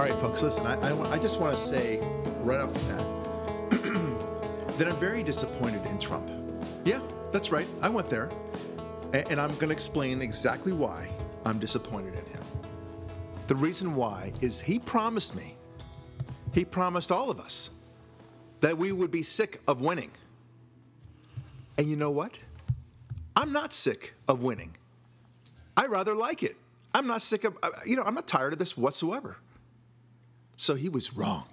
All right, folks, listen, I, I, I just want to say right off the bat that I'm very disappointed in Trump. Yeah, that's right. I went there. A- And I'm going to explain exactly why I'm disappointed in him. The reason why is he promised me, he promised all of us, that we would be sick of winning. And you know what? I'm not sick of winning. I rather like it. I'm not sick of, uh, you know, I'm not tired of this whatsoever. So he was wrong.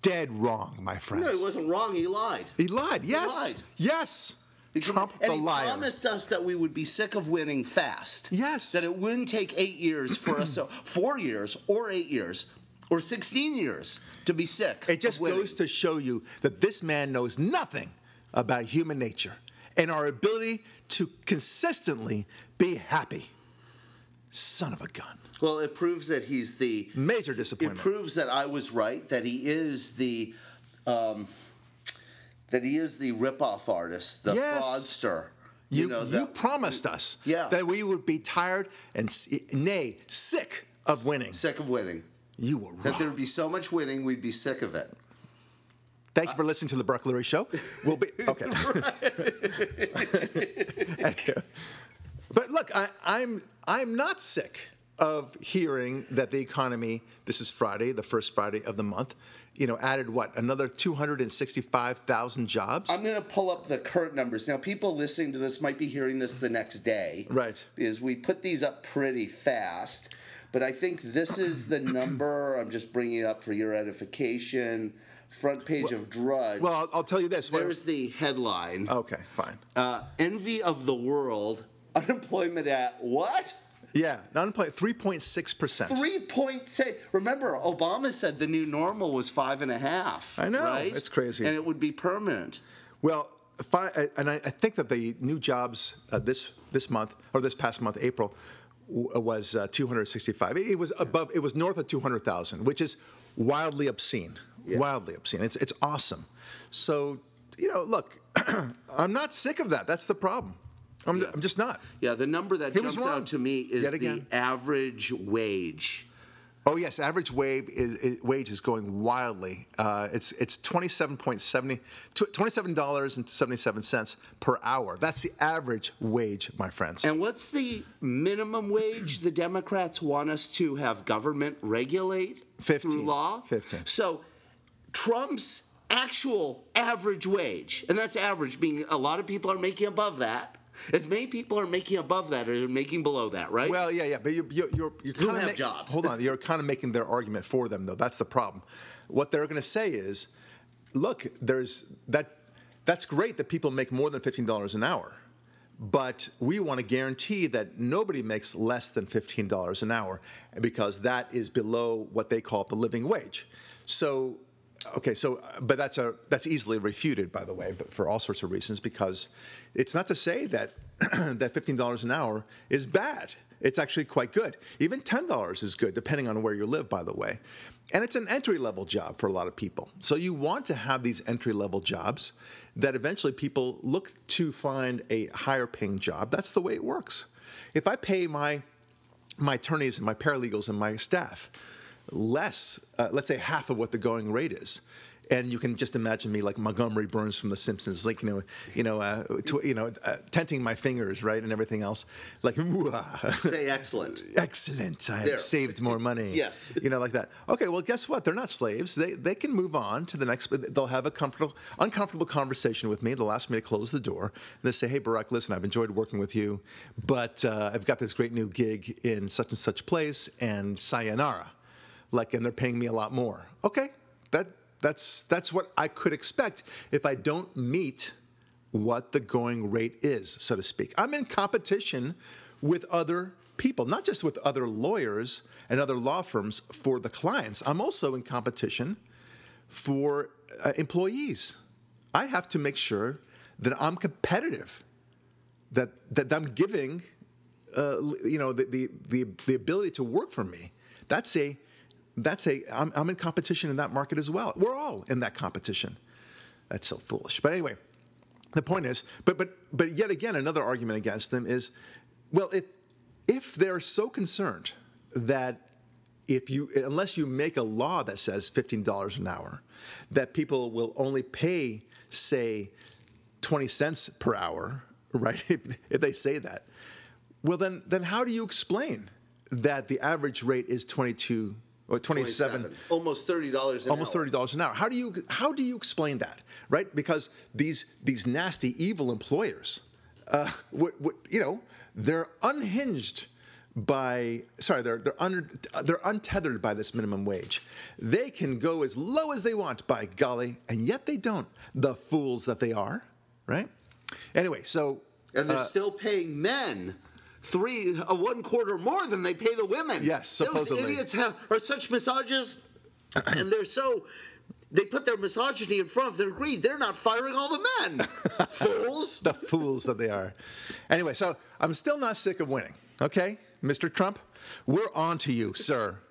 Dead wrong, my friend. No, he wasn't wrong. He lied. He lied. Yes. lied. Yes. He Trump and he liar. promised us that we would be sick of winning fast. Yes. That it wouldn't take eight years for us to, four years or eight years or 16 years to be sick. It just goes to show you that this man knows nothing about human nature and our ability to consistently be happy. Son of a gun. Well, it proves that he's the. Major disappointment. It proves that I was right. That he is the. Um, that he is the ripoff artist, the Yes. fraudster. you, know you that promised us Yeah. that we would be tired and, nay, sick of winning. sick of winning. You were That there would be so much winning, we'd be sick of it. Thank you for listening to the Barak Lurie Show. We'll be okay. But look, I, I'm I'm not sick of hearing that the economy. This is Friday, the first Friday of the month. You know, added what another 265,000 jobs. I'm going to pull up the current numbers. Now, people listening to this might be hearing this the next day. Right. Because we put these up pretty fast. But I think this is the number. I'm just bringing it up for your edification. Front page of Drudge. well, I'll, I'll tell you this. There's the headline okay, fine. uh, Envy of the World. Unemployment at what? Yeah, unemployment 3.6 percent. Three point. Remember, Obama said the new normal was five and a half. I know, right? it's crazy. and it would be permanent. Well, fi- and I think that the new jobs uh, this this month or this past month, April, w- was uh, 265. It was above. It was north of 200,000, which is wildly obscene. Yeah. Wildly obscene. It's it's awesome. So you know, look, I'm not sick of that. That's the problem. I'm, Yeah. I'm just not. Yeah, the number that He jumps out to me is the average wage. Oh yes, average wage is, wage is going wildly. Uh, it's it's twenty seven point seventy twenty seven dollars and seventy seven cents per hour. That's the average wage, my friends. And what's the minimum wage the Democrats want us to have government regulate through 15. law? 15. So Trump's actual average wage, and that's average, being a lot of people are making above that. As many people are making above that or making below that, right? Well, yeah, yeah, but you, you, you're you're kind of have jobs. Hold on, you're kind of making their argument for them, though. That's the problem. What they're going to say is, look, there's that. That's great that people make more than fifteen dollars an hour, but we want to guarantee that nobody makes less than fifteen dollars an hour because that is below what they call the living wage. So. Okay, so uh, but that's a that's easily refuted, by the way, but for all sorts of reasons. Because it's not to say that that fifteen dollars an hour is bad. It's actually quite good. Even ten dollars is good, depending on where you live, by the way. And it's an entry level job for a lot of people. So you want to have these entry level jobs that eventually people look to find a higher paying job. That's the way it works. If I pay my my attorneys and my paralegals and my staff less, uh, let's say half of what the going rate is. And you can just imagine me like Montgomery Burns from The Simpsons, like you know, you know, uh, tw- you know, uh, tenting my fingers, right, and everything else, like, Say excellent. excellent, I have saved more money. Yes. you know, like that. Okay, well, guess what? They're not slaves. They they can move on to the next. They'll have a comfortable, uncomfortable conversation with me. They'll ask me to close the door. And they say, Hey, Barak, listen, I've enjoyed working with you, but uh, I've got this great new gig in such and such place, and sayonara like and they're paying me a lot more. Okay that that's that's what i could expect if i don't meet what the going rate is so to speak. I'm in competition with other people not just with other lawyers and other law firms for the clients. I'm also in competition for uh, employees. I have to make sure that i'm competitive that that i'm giving uh, you know the, the the the ability to work for me. That's a that's a I'm, I'm in competition in that market as well we're all in that competition that's so foolish but anyway the point is but but but yet again another argument against them is well if if they're so concerned that if you unless you make a law that says fifteen dollars an hour, that people will only pay say twenty cents per hour, right? If, if they say that, well then then how do you explain that the average rate is twenty two or twenty seven? Almost thirty dollars. almost thirty dollars an hour. How do you how do you explain that, right? Because these these nasty evil employers, uh, what, what, you know, they're unhinged by sorry they're they're un, they're untethered by this minimum wage. They can go as low as they want, by golly, and yet they don't. The fools that they are, right? Anyway, so And they're uh, still paying men three, a one quarter more than they pay the women. Yes, supposedly. Those idiots have are such misogynists, and they're so. They put their misogyny in front of their greed. They're not firing all the men. Fools. the fools that they are. Anyway, so I'm still not sick of winning. Okay, Mr. Trump, we're on to you, sir.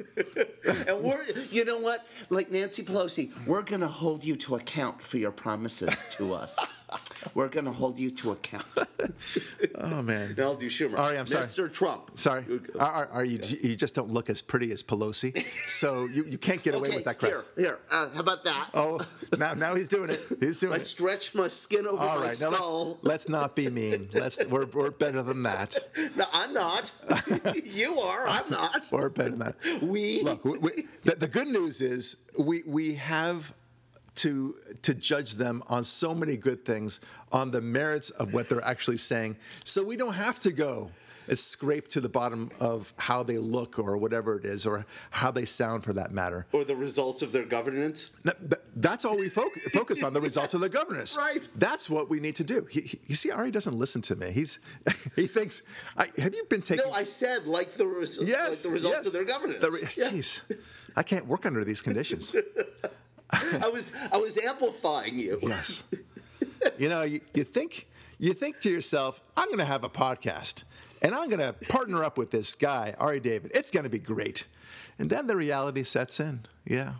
And we're, you know what? Like Nancy Pelosi, we're going to hold you to account for your promises to us. We're going to hold you to account. Oh man. Now I'll do Schumer. All right, I'm sorry. Mr. Trump. Sorry, are, are, are you? You just don't look as pretty as Pelosi, so you, you can't get away Okay, with that crap. here. Uh, how about that? Oh, now now he's doing it. He's doing I it. I stretched my skin over All my right, now skull. let's, let's not be mean. Let's we're, we're better than that. No, I'm not. you are. I'm not. We're better than that. We. Look, we, we, the, the good news is we we have to to judge them on so many good things on the merits of what they're actually saying, so we don't have to go and scrape to the bottom of how they look or whatever it is or how they sound for that matter. Or the results of their governance. No, That's all we foc- focus on the results of their governance. Right. That's what we need to do. He, he, you see, Ari doesn't listen to me. He's he thinks. I, have you been taking? No, I said like the, res- yes, like the results yes. of their governance. The re- Yeah. Jeez, I can't work under these conditions. I was I was amplifying you. Yes. you know, you, you think you think to yourself, I'm going to have a podcast, and I'm going to partner up with this guy, Ari David. It's going to be great, and then the reality sets in. Yeah.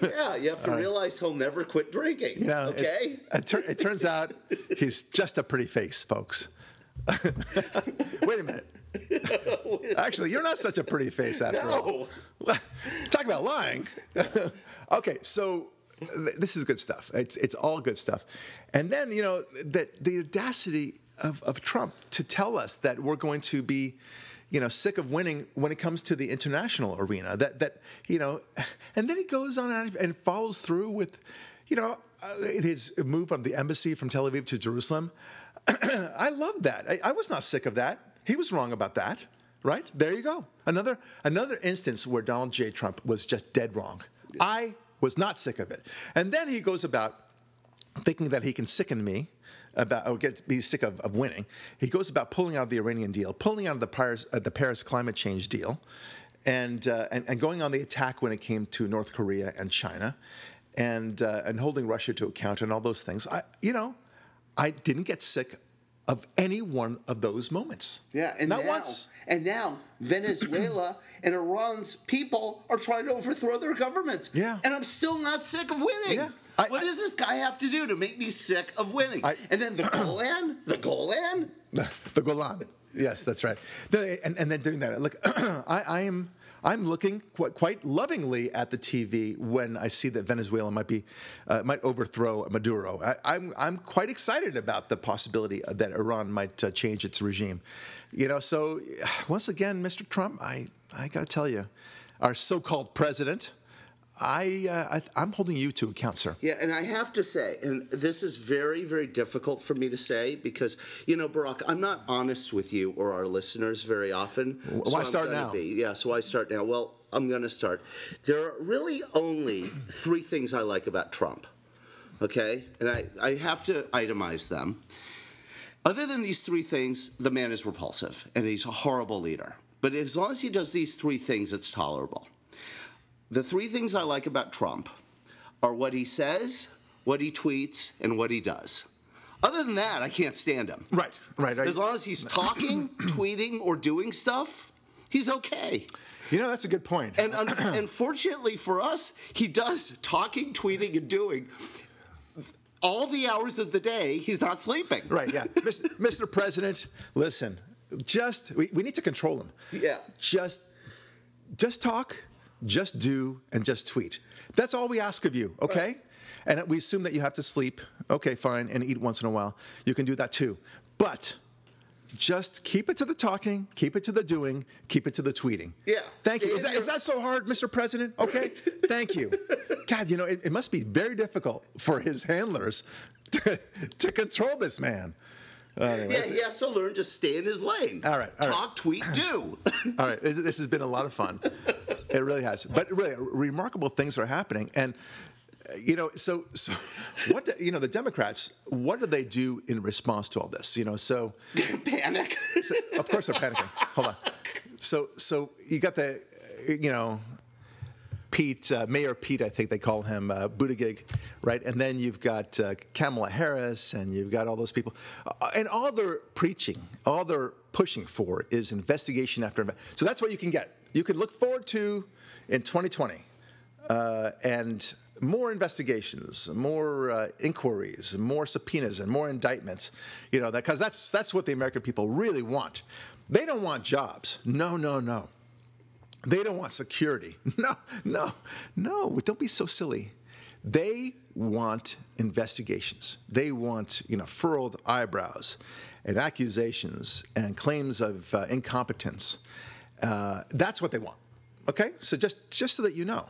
Yeah, you have to realize he'll never quit drinking. You know, okay. It, tur- it turns out he's just a pretty face, folks. Wait a minute. Actually, you're not such a pretty face after all. no. Talk about lying. okay, so th- this is good stuff. It's it's all good stuff. And then you know that the audacity of, of Trump to tell us that we're going to be, you know, sick of winning when it comes to the international arena. That that you know, and then he goes on and- and follows through with, you know, uh, his move from the embassy from Tel Aviv to Jerusalem. I love that. I, I was not sick of that. He was wrong about that. Right there, you go. Another another instance where Donald J. Trump was just dead wrong. I was not sick of it. And then he goes about thinking that he can sicken me about or get be sick of, of winning. He goes about pulling out of the Iranian deal, pulling out of the Paris, uh, the Paris climate change deal, and, uh, and and going on the attack when it came to North Korea and China, and uh, and holding Russia to account and all those things. I you know, I didn't get sick of any one of those moments. Yeah, and not now, once. And now Venezuela and Iran's people are trying to overthrow their governments. Yeah. And I'm still not sick of winning. Yeah. I- what I- does this guy have to do to make me sick of winning? I- and then the Golan, the Golan. the Golan. Yes, that's right. And, and then doing that, look, I, I am I'm looking quite, quite lovingly at the TV when I see that Venezuela might be uh, might overthrow Maduro. I, I'm I'm quite excited about the possibility that Iran might uh, change its regime. You know, so once again, Mr. Trump, I I got to tell you, our so-called president. I, uh, I I'm holding you to account, sir. Yeah, and I have to say, and this is very, very difficult for me to say because, you know, Barak, I'm not honest with you or our listeners very often. Why I'm start now? Be. Yeah, so I start now. Well, I'm going to start. There are really only three things I like about Trump, okay? And I, I have to itemize them. Other than these three things, the man is repulsive and he's a horrible leader. But as long as he does these three things, it's tolerable. The three things I like about Trump are what he says, what he tweets, and what he does. Other than that, I can't stand him. Right, right. right. As long as he's talking, tweeting, or doing stuff, he's okay. you know, that's a good point. And un- unfortunately for us, he does talking, tweeting, and doing all the hours of the day. He's not sleeping. Right, yeah. Mr. Mr. President, listen, just we, we need to control him. Yeah. Just just talk, just do and just tweet. That's all we ask of you, okay? And we assume that you have to sleep, okay, fine, and eat once in a while. You can do that too. But just keep it to the talking, keep it to the doing, keep it to the tweeting. Yeah. Thank you. Is that, is that so hard, Mr. President? Okay. Thank you. God, you know, it, it must be very difficult for his handlers to, to control this man. Yeah, he has to learn to stay in his lane. All right, all right. Talk, tweet, do. All right, this has been a lot of fun. It really has. But really, remarkable things are happening, and uh, you know, so so what? do- you know, the Democrats, what do they do in response to all this? You know, so, Panic. so of course they're panicking. Hold on. So so you got the, you know. Pete, uh, Mayor Pete, I think they call him uh, Buttigieg, right? And then you've got uh, Kamala Harris, and you've got all those people, uh, and all they're preaching, all they're pushing for is investigation after. inve- So that's what you can get. You can look forward to in 2020, uh, and more investigations, more uh, inquiries, more subpoenas, and more indictments. You know, because that's that's what the American people really want. They don't want jobs. No, no, no. They don't want security. No, no, no. Don't be so silly. They want investigations. They want, you know, furrowed eyebrows and accusations and claims of uh, incompetence. Uh, that's what they want. Okay, so just just so that you know,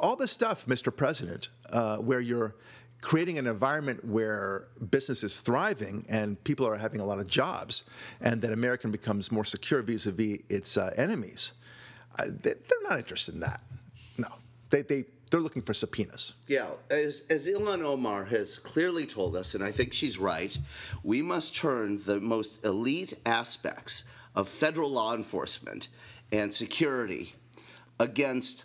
all this stuff, Mr. President, uh, where you're creating an environment where business is thriving and people are having a lot of jobs, and that America becomes more secure vis-a-vis its uh, enemies, uh, they, they're not interested in that. No, they they they're looking for subpoenas. Yeah, as, as Ilhan Omar has clearly told us, and I think she's right, we must turn the most elite aspects of federal law enforcement and security against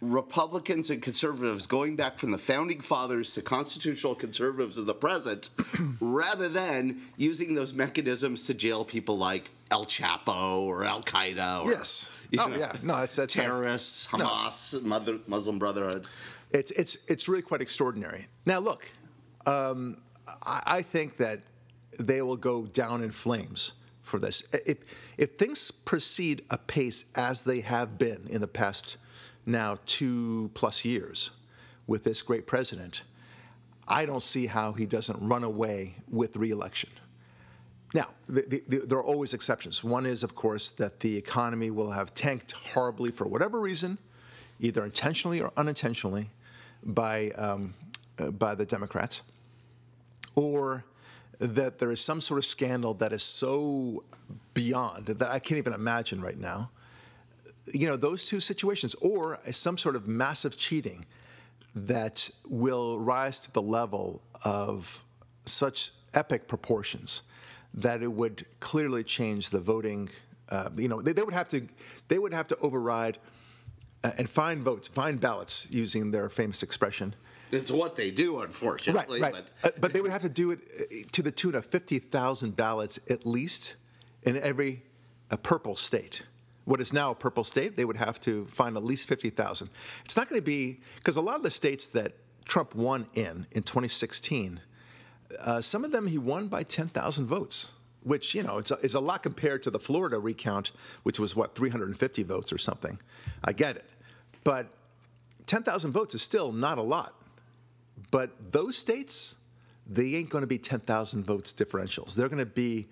Republicans and conservatives going back from the founding fathers to constitutional conservatives of the present, rather than using those mechanisms to jail people like El Chapo or Al Qaeda or Yes. Oh, know, yeah. No, it's- that's- terrorists, Hamas, Mother, Muslim Brotherhood. It's it's it's really quite extraordinary. Now look, um, I, I think that they will go down in flames for this. If if things proceed apace as they have been in the past now two plus years with this great president, I don't see how he doesn't run away with reelection. Now, the, the, the, there are always exceptions. One is, of course, that the economy will have tanked horribly for whatever reason, either intentionally or unintentionally, by um, uh, by the Democrats, or that there is some sort of scandal that is so beyond that I can't even imagine right now. You know, those two situations, or some sort of massive cheating that will rise to the level of such epic proportions that it would clearly change the voting. Uh, you know, they, they would have to they would have to override uh, and find votes, find ballots, using their famous expression. It's what they do, unfortunately. Right, right. But Uh, but they would have to do it uh, to the tune of 50,000 ballots at least in every uh, purple state. What is now a purple state, they would have to find at least 50,000. It's not going to be, because a lot of the states that Trump won in in 2016, uh, some of them he won by 10,000 votes, which, you know, it's a, is a lot compared to the Florida recount, which was, what, 350 votes or something. I get it. But 10,000 votes is still not a lot. But those states, they ain't going to be 10,000 votes differentials. They're going to be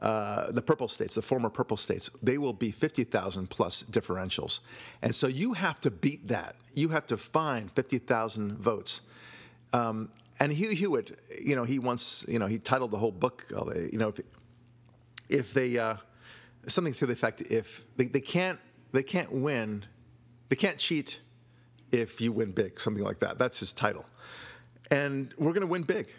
uh, the purple states, the former purple states, they will be 50,000 plus differentials. And so you have to beat that. You have to find 50,000 votes. Um, and Hugh Hewitt, you know, he once, you know, he titled the whole book, uh, you know, if, if they, uh, something to the effect, if they, they can't, they can't win, they can't cheat if you win big, something like that. That's his title. And we're going to win big.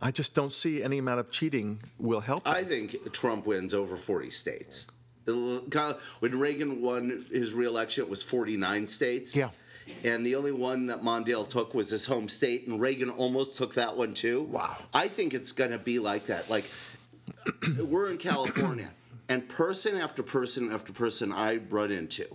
I just don't see any amount of cheating will help. them. I think Trump wins over 40 states. When Reagan won his reelection, it was 49 states. Yeah. And the only one that Mondale took was his home state, and Reagan almost took that one too. Wow. I think it's going to be like that. Like, we're in California, and person after person after person I run into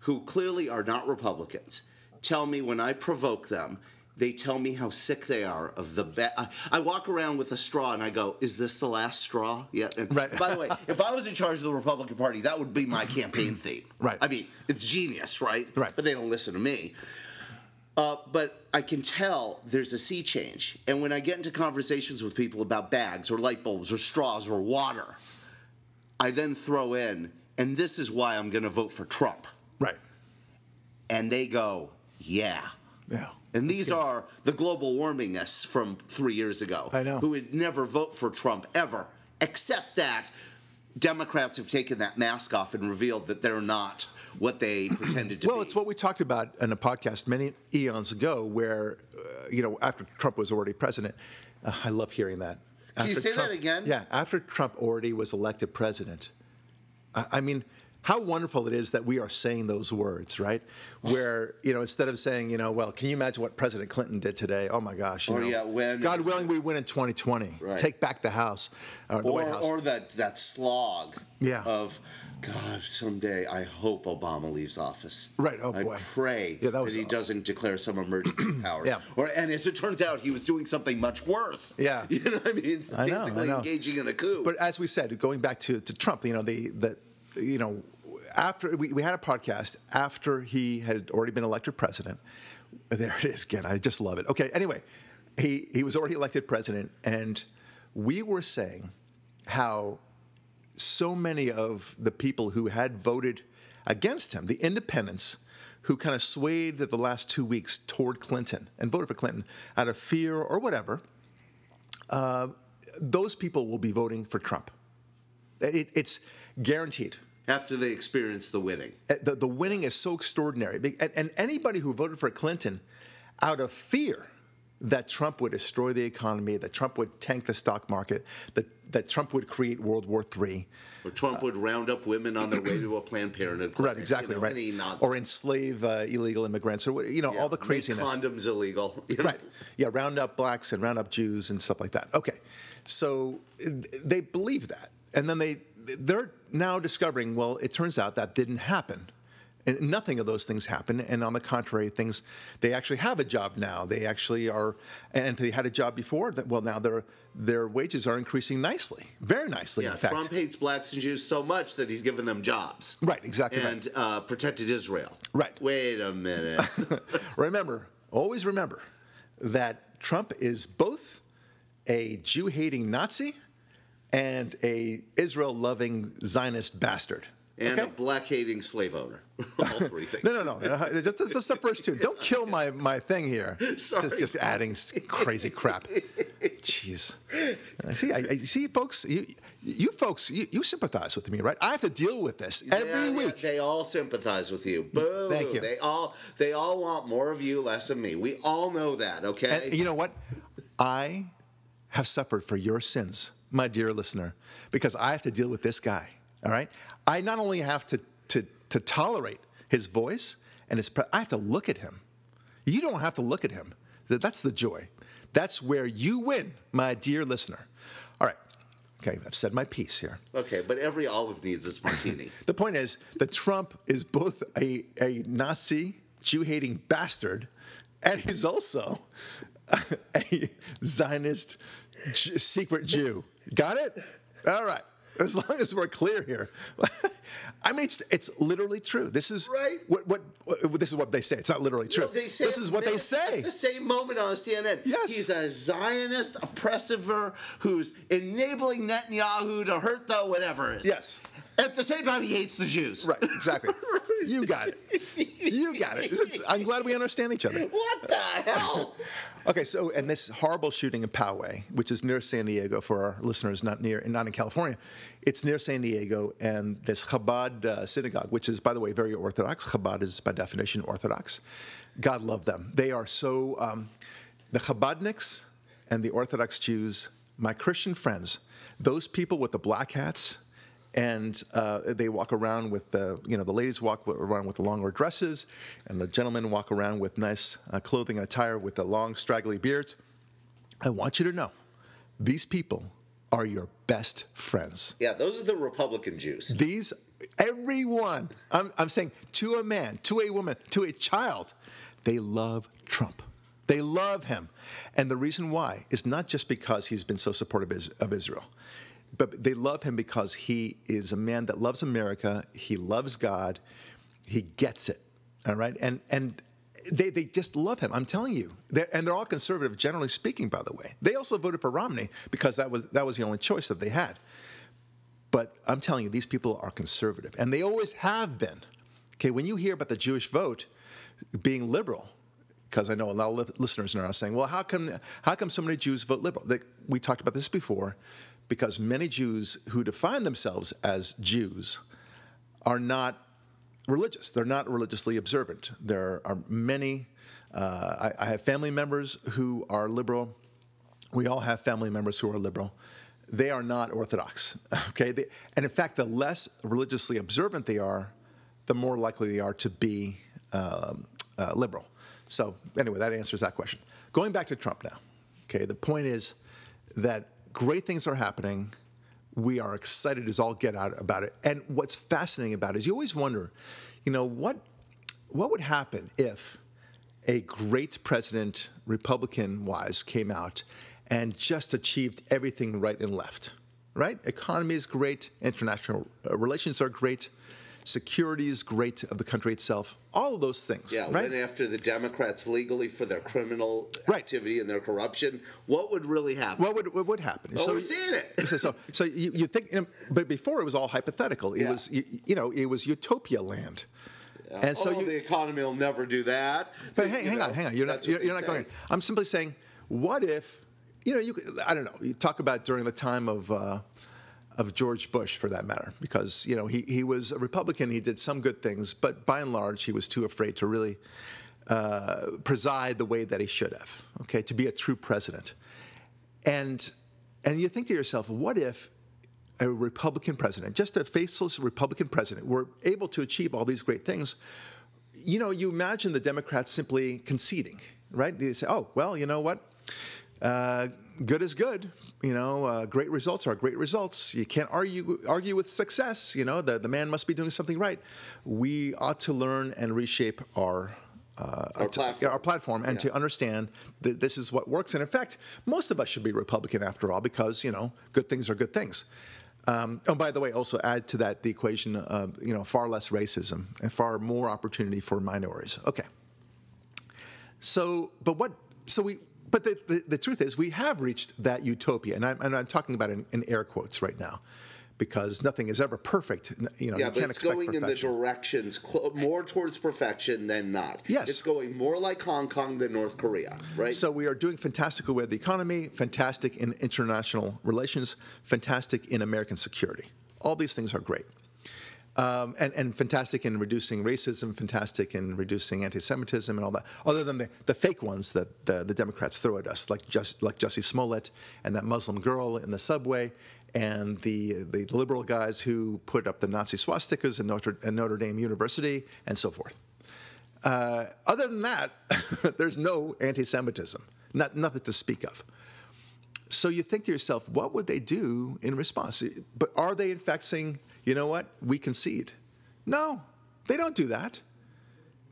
who clearly are not Republicans tell me when I provoke them, they tell me how sick they are of the ba- I, I walk around with a straw and I go, "Is this the last straw yet?" And Right. By the way, if I was in charge of the Republican Party, that would be my campaign theme. Right. I mean, it's genius, right? Right. But they don't listen to me. Uh, but I can tell there's a sea change. And when I get into conversations with people about bags or light bulbs or straws or water, I then throw in, and this is why I'm going to vote for Trump. Right. And they go, yeah. Yeah. And these are the global warmingists from three years ago. I know. Who would never vote for Trump ever, except that Democrats have taken that mask off and revealed that they're not what they pretended to Well, be. Well, it's what we talked about in a podcast many eons ago, where uh, you know after Trump was already president. Uh, I love hearing that. Can you After say that again? Yeah, after Trump already was elected president. I, I mean, how wonderful it is that we are saying those words, right? Where you know instead of saying, you know, well, can you imagine what President Clinton did today? Oh my gosh! You Or, know, yeah, when- God willing, we win in 2020. Right. Take back the House, uh, the or, White House. or that, that slog Yeah. of, God, someday I hope Obama leaves office. Right, oh I boy. pray Yeah, that was he awful. doesn't declare some emergency powers. Yeah. Or, and as it turns out, he was doing something much worse. Yeah. You know what I mean? I know, I Basically know. engaging in a coup. But as we said, going back to, to Trump, you know, the, the you know, after we, we had a podcast after he had already been elected president. There it is again. I just love it. Okay. Anyway, he he was already elected president, and we were saying how so many of the people who had voted against him, the independents, who kind of swayed the last two weeks toward Clinton and voted for Clinton out of fear or whatever, uh, those people will be voting for Trump. It, it's guaranteed. After they experience the winning. Uh, The, the winning is so extraordinary. And, and anybody who voted for Clinton out of fear that Trump would destroy the economy, that Trump would tank the stock market, that, that Trump would create World War III, Or Trump would round up women on their way to a Planned Parenthood. Right, exactly, you know, right. Or enslave uh, illegal immigrants, or you know, Yeah, all the make craziness. condoms illegal. Right. Yeah, round up blacks and round up Jews and stuff like that. Okay. So uh, they believe that. And then they they're now discovering, well, it turns out that didn't happen. And nothing of those things happen. And on the contrary, things they actually have a job now. They actually are and they had a job before that well now their their wages are increasing nicely. Very nicely, Yeah, in fact. Trump hates blacks and Jews so much that he's given them jobs. Right, exactly right. And uh, protected Israel. Right. Wait a minute. remember, always remember that Trump is both a Jew hating Nazi and a Israel loving Zionist bastard. and okay? a black hating slave owner. All three things. No, no, no. Uh, That's, that's- that's the first two. Don't kill my, my thing here. Sorry. Just, just adding crazy crap. Jeez. See, I, I see, folks. You, you folks, you, you sympathize with me, right? I have to deal with this every Yeah, yeah, week. they all sympathize with you. Boo. Thank you. They all they all want more of you, less of me. We all know that, okay? And you know what? I have suffered for your sins, my dear listener, because I have to deal with this guy. All right. I not only have to to to tolerate his voice and his, pre- I have to look at him. You don't have to look at him. That's the joy. That's where you win, my dear listener. All right. Okay, I've said my piece here. okay, but every olive needs its martini. The point is that Trump is both a, a Nazi, Jew hating bastard, and he's also a Zionist J- secret Jew. Got it? All right. As long as we're clear here. I mean, it's, it's literally true. This is Right. What, what, what this is what they say. It's not literally true. No, they this is what they at say. the same moment on CNN. Yes. He's a Zionist oppressiver who's enabling Netanyahu to hurt the whatever it is. Yes. At the same time, he hates the Jews. Right. Exactly. you got it. You got it. It's- I'm glad we understand each other. What the hell? Okay, so and this horrible shooting in Poway, which is near San Diego for our listeners not near not in California, it's near San Diego, and this Chabad uh, synagogue, which is by the way very Orthodox. Chabad is by definition Orthodox. God love them. They are so um, the Chabadniks and the Orthodox Jews, my Christian friends, those people with the black hats and uh, they walk around with the you know the ladies walk around with the longer dresses and the gentlemen walk around with nice uh, clothing and attire with the long straggly beards i want you to know these people are your best friends Yeah, those are the Republican Jews. these everyone I'm, I'm saying to a man to a woman to a child they love trump They love him. And the reason why is not just because he's been so supportive of Israel, but they love him because he is a man that loves America, he loves God, he gets it. All right? And and they, they just love him. I'm telling you. They're, and they're all conservative, generally speaking, by the way. They also voted for Romney because that was that was the only choice that they had. But I'm telling you, these people are conservative, and they always have been. Okay, when you hear about the Jewish vote being liberal, because I know a lot of listeners are now saying, "Well, how come how come so many Jews vote liberal?" They, we talked about this before, because many Jews who define themselves as Jews are not religious. They're not religiously observant. There are many. Uh, I, I have family members who are liberal. We all have family members who are liberal they are not Orthodox. Okay, they, and in fact, the less religiously observant they are, the more likely they are to be um, uh, liberal. So anyway, that answers that question. Going back to Trump now. Okay, the point is that great things are happening. We are excited as all get out about it. And what's fascinating about it is you always wonder, you know, what what would happen if a great president, Republican wise, came out and just achieved everything right and left. Right? Economy is great, international uh, relations are great, security is great of the country itself. All of those things. Yeah, right? went after the Democrats legally for their criminal right. activity and their corruption. What would really happen? What would what would happen? Oh, so, we're seeing it. So, so, so you, you think, you know, but before it was all hypothetical. It Yeah. was you, you know it was utopia land. And so oh, you, the economy will never do that. But hang, hang know, on, hang on. You're not, you're, you're not going. I'm simply saying, what if, you know, you I don't know. You talk about during the time of uh, of George Bush, for that matter, because you know he he was a Republican. He did some good things, but by and large, he was too afraid to really uh, preside the way that he should have. Okay, to be a true president, and and you think to yourself, what if a Republican president, just a faceless Republican president, were able to achieve all these great things? you know, you imagine the Democrats simply conceding, right? They say, oh, well, you know what? Uh, good is good. You know, uh, great results are great results. You can't argue argue with success. You know, the, the man must be doing something right. We ought to learn and reshape our. Uh, Our to- platform. our platform, and Yeah. to understand that this is what works. And in fact, most of us should be Republican after all, because you know, good things are good things. Um, oh, by the way, also add to that the equation of you know far less racism and far more opportunity for minorities. Okay. So, but what? So we. But the, the, the truth is, we have reached that utopia, and I'm, and I'm talking about it in, in air quotes right now, because nothing is ever perfect. You know, Yeah, you but it's going in the directions cl- more towards perfection than not. Yes. It's going more like Hong Kong than North Korea, right? So we are doing fantastic with the economy, fantastic in international relations, fantastic in American security. All these things are great. Um, and, and fantastic in reducing racism, fantastic in reducing anti-Semitism and all that. Other than the, the fake ones that the, the Democrats throw at us, like just like Smollett and that Muslim girl in the subway, and the the liberal guys who put up the Nazi swastikas in Notre, in Notre Dame University, and so forth. Uh, other than that, there's no anti-Semitism, not, nothing to speak of. So you think to yourself, what would they do in response? But are they in fact saying, you know what, we concede? No, they don't do that.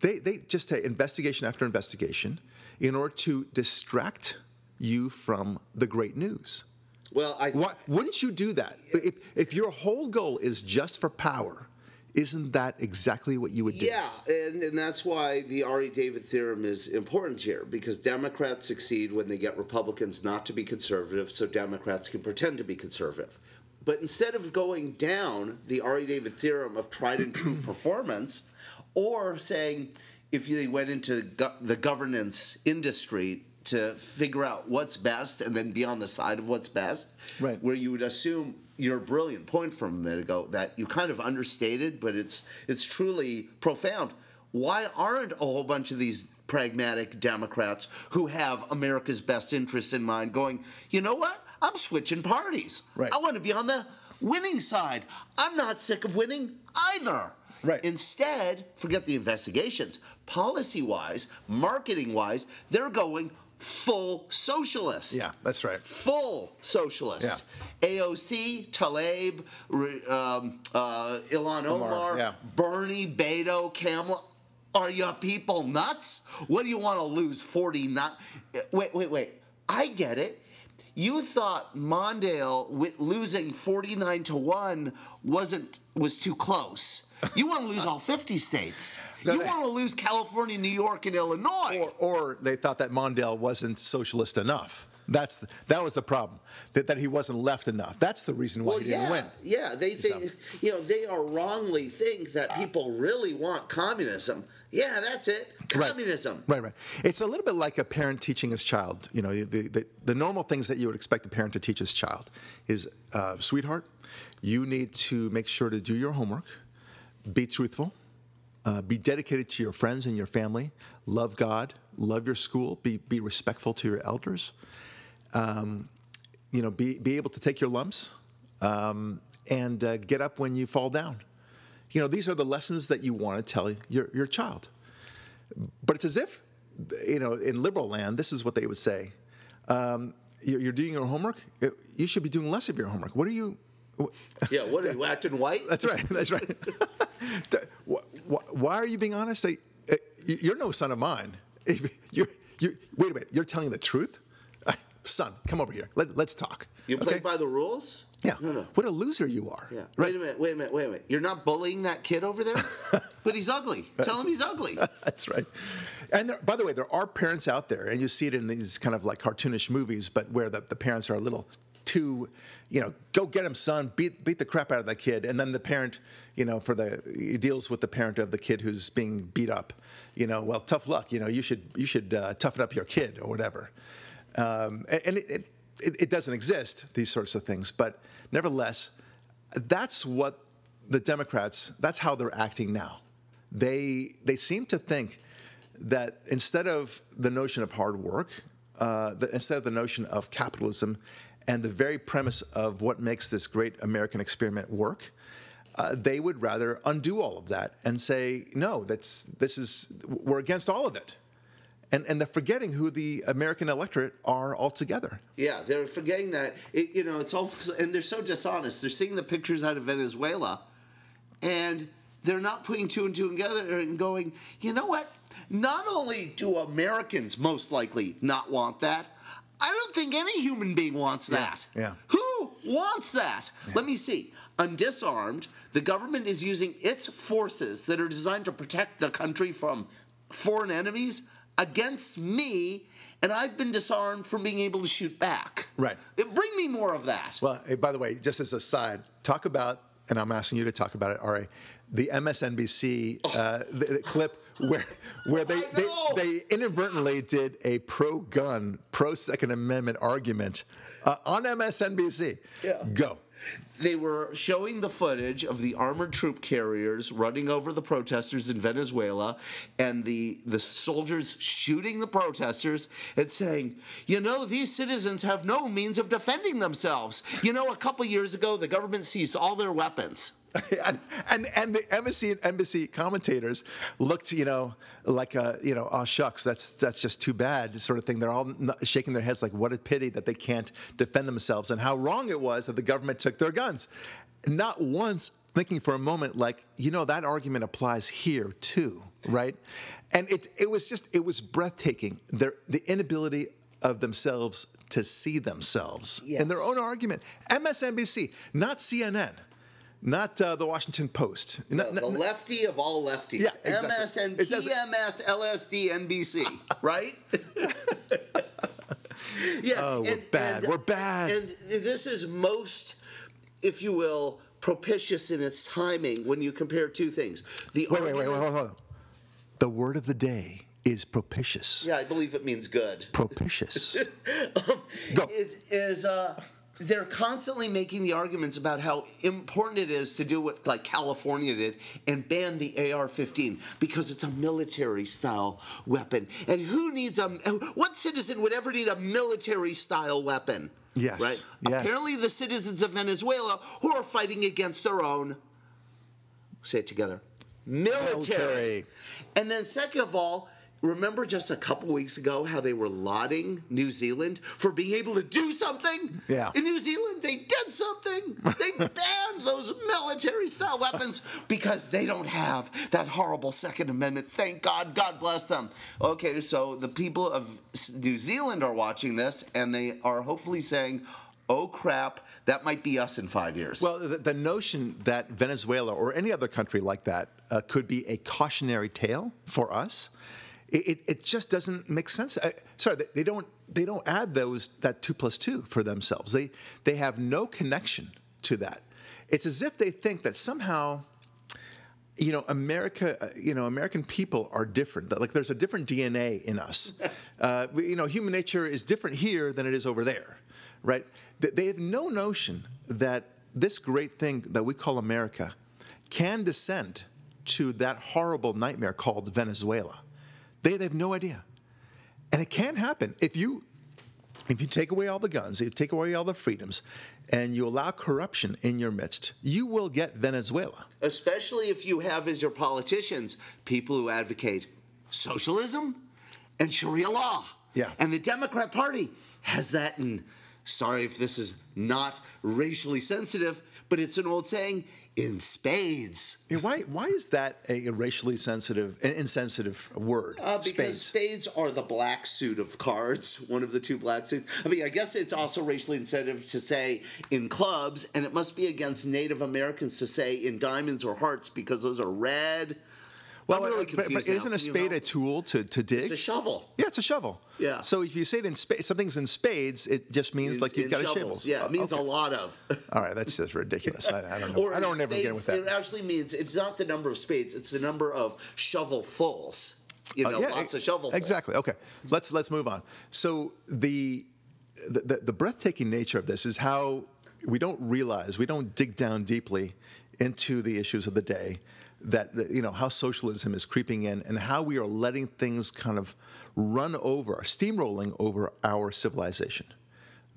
They, they just take investigation after investigation in order to distract you from the great news. well, I Why, wouldn't you do that? If, if your whole goal is just for power, isn't that exactly what you would do? Yeah, and, and that's why the Ari David theorem is important here because Democrats succeed when they get Republicans not to be conservative, so Democrats can pretend to be conservative. But instead of going down the Ari David theorem of tried and true performance, or saying if they went into go- the governance industry to figure out what's best and then be on the side of what's best, Right. where you would assume your brilliant point from a minute ago that you kind of understated, but it's it's truly profound. Why aren't a whole bunch of these pragmatic Democrats who have America's best interests in mind going, you know what? I'm switching parties. Right. I want to be on the winning side. I'm not sick of winning either. Right. Instead, forget the investigations. Policy wise, marketing wise, they're going full socialist Yeah, that's right. full socialist. Yeah. AOC, Tlaib, um, uh, Ilhan Omar, Omar, yeah. Bernie, Beto, Kamala, Are you people nuts? What do you want to lose 49? Wait, wait, wait. I get it. You thought Mondale with losing 49 to 1 wasn't was too close. You want to lose all 50 states. You want to lose California, New York, and Illinois. Or, or they thought that Mondale wasn't socialist enough. That's the, that was the problem. That, that he wasn't left enough. That's the reason why well, he didn't yeah, win. Yeah, they think you know they are wrongly think that people really want communism. Yeah, that's it. Communism. Right, right. right. It's a little bit like a parent teaching his child. You know, the, the, the normal things that you would expect a parent to teach his child is, uh, sweetheart, you need to make sure to do your homework, be truthful, uh, be dedicated to your friends and your family, love God, love your school, be, be respectful to your elders, um, you know, be, be able to take your lumps, um, and uh, get up when you fall down. You know, these are the lessons that you want to tell your, your child. But it's as if, you know, in liberal land, this is what they would say. Um, you're, you're, doing your homework. You should be doing less of your homework. What are you? yeah, what are you acting white? That's right. That's right. Why are you being honest? Uh, you're no son of mine. You, you, wait a minute. You're telling the truth, son. Come over here. Let, us talk. You play okay? by the rules. Yeah. No, no. What a loser you are. Yeah. Right. Wait a minute. Wait a minute. Wait a minute. You're not bullying that kid over there, but he's ugly. Tell him he's ugly. That's right. And there, by the way, there are parents out there, and you see it in these kind of like cartoonish movies, but where the, the parents are a little too, you know, go get him, son, beat beat the crap out of that kid, and then the parent, you know, for the he deals with the parent of the kid who's being beat up, you know, well, tough luck, you know, you should you should uh, toughen up your kid or whatever, um, and, it it, it doesn't exist, these sorts of things. But nevertheless, that's what the Democrats, that's how they're acting now. They, they seem to think that instead of the notion of hard work, uh, the, instead of the notion of capitalism and the very premise of what makes this great American experiment work, uh, they would rather undo all of that and say, no, that's, this is, we're against all of it and and they're forgetting who the American electorate are altogether. Yeah, they're forgetting that. It, you know, it's almost and they're so dishonest. They're seeing the pictures out of Venezuela, and they're not putting two and two together and going, you know what? Not only do Americans most likely not want that, I don't think any human being wants that. Yeah. yeah. Who wants that? Yeah. Let me see. Undisarmed, the government is using its forces that are designed to protect the country from foreign enemies against me and I've been disarmed from being able to shoot back. Right. Bring me more of that. Well, hey, by the way, just as a side, talk about, and I'm asking you to talk about it, Ari, the MSNBC oh. uh, the, the clip where where they, they, they inadvertently did a pro gun, pro Second Amendment argument uh, on MSNBC. Yeah. Go they were showing the footage of the armored troop carriers running over the protesters in Venezuela and the, the soldiers shooting the protesters and saying, you know, these citizens have no means of defending themselves. You know, a couple years ago, the government seized all their weapons. and, and, and the MSNBC and MSNBC commentators looked, you know, like a, you know, oh shucks, that's that's just too bad, sort of thing. They're all shaking their heads like, what a pity that they can't defend themselves, and how wrong it was that the government took their guns. Not once thinking for a moment, like, you know, that argument applies here too, right? And it it was just it was breathtaking. Their the inability of themselves to see themselves yes. in their own argument. MSNBC, not CNN not uh, the Washington Post. No, the lefty of all lefties. Yeah, exactly. MSN, PMS, LSD, NBC, right? yeah. Oh, we're and, bad. And, we're bad. And this is most, if you will, propitious in its timing when you compare two things. The wait, wait, wait, wait, hold on. The word of the day is propitious. Yeah, I believe it means good. Propitious. um, Go. It is. Uh, they're constantly making the arguments about how important it is to do what like California did and ban the AR-15 because it's a military style weapon. And who needs a what citizen would ever need a military style weapon? Yes. Right? Yes. Apparently the citizens of Venezuela who are fighting against their own say it together. Military. military. And then second of all, remember just a couple weeks ago how they were lauding New Zealand for being able to do something? Yeah. In New Zealand, they did something. They banned those military style weapons because they don't have that horrible Second Amendment. Thank God. God bless them. Okay, so the people of New Zealand are watching this and they are hopefully saying, oh crap, that might be us in five years. Well, the, the notion that Venezuela or any other country like that uh, could be a cautionary tale for us, it, it, it just doesn't make sense. Uh, sorry, they, they don't they don't add those that two plus two for themselves. They they have no connection to that. It's as if they think that somehow you know, America, uh, you know, American people are different. That, Like there's a different DNA in us. Uh, you know, human nature is different here than it is over there, right? They have no notion that this great thing that we call America can descend to that horrible nightmare called Venezuela. They, they have no idea. And it can happen if you if you take away all the guns, you take away all the freedoms, and you allow corruption in your midst, you will get Venezuela. especially if you have as your politicians people who advocate socialism and Sharia law. Yeah. And the Democrat Party has that in, sorry if this is not racially sensitive, but it's an old saying, in spades. Yeah, why, why is that a racially sensitive, an insensitive word? Uh, because Spades. spades are the black suit of cards, one of the two black suits. I mean, I guess it's also racially insensitive to say in clubs, and it must be against Native Americans to say in diamonds or hearts because those are red. Well, I'm really but- but, confused isn't now, a spade know? a tool to, to dig? It's a shovel. yeah, it's a shovel. Yeah. So if you say it in spa- something's in spades, it just means like you've got shovels. a shovel. Yeah, Oh, it means okay. a lot of. All right, that's just ridiculous. I, I don't know. I don't ever get with that. It actually means it's not the number of spades; it's the number of shovelfuls. You Uh, know, yeah, lots of shovelfuls. Exactly. Okay. Let's let's move on. So the, the the the breathtaking nature of this is how we don't realize we don't dig down deeply into the issues of the day that you know how socialism is creeping in and how we are letting things kind of run over steamrolling over our civilization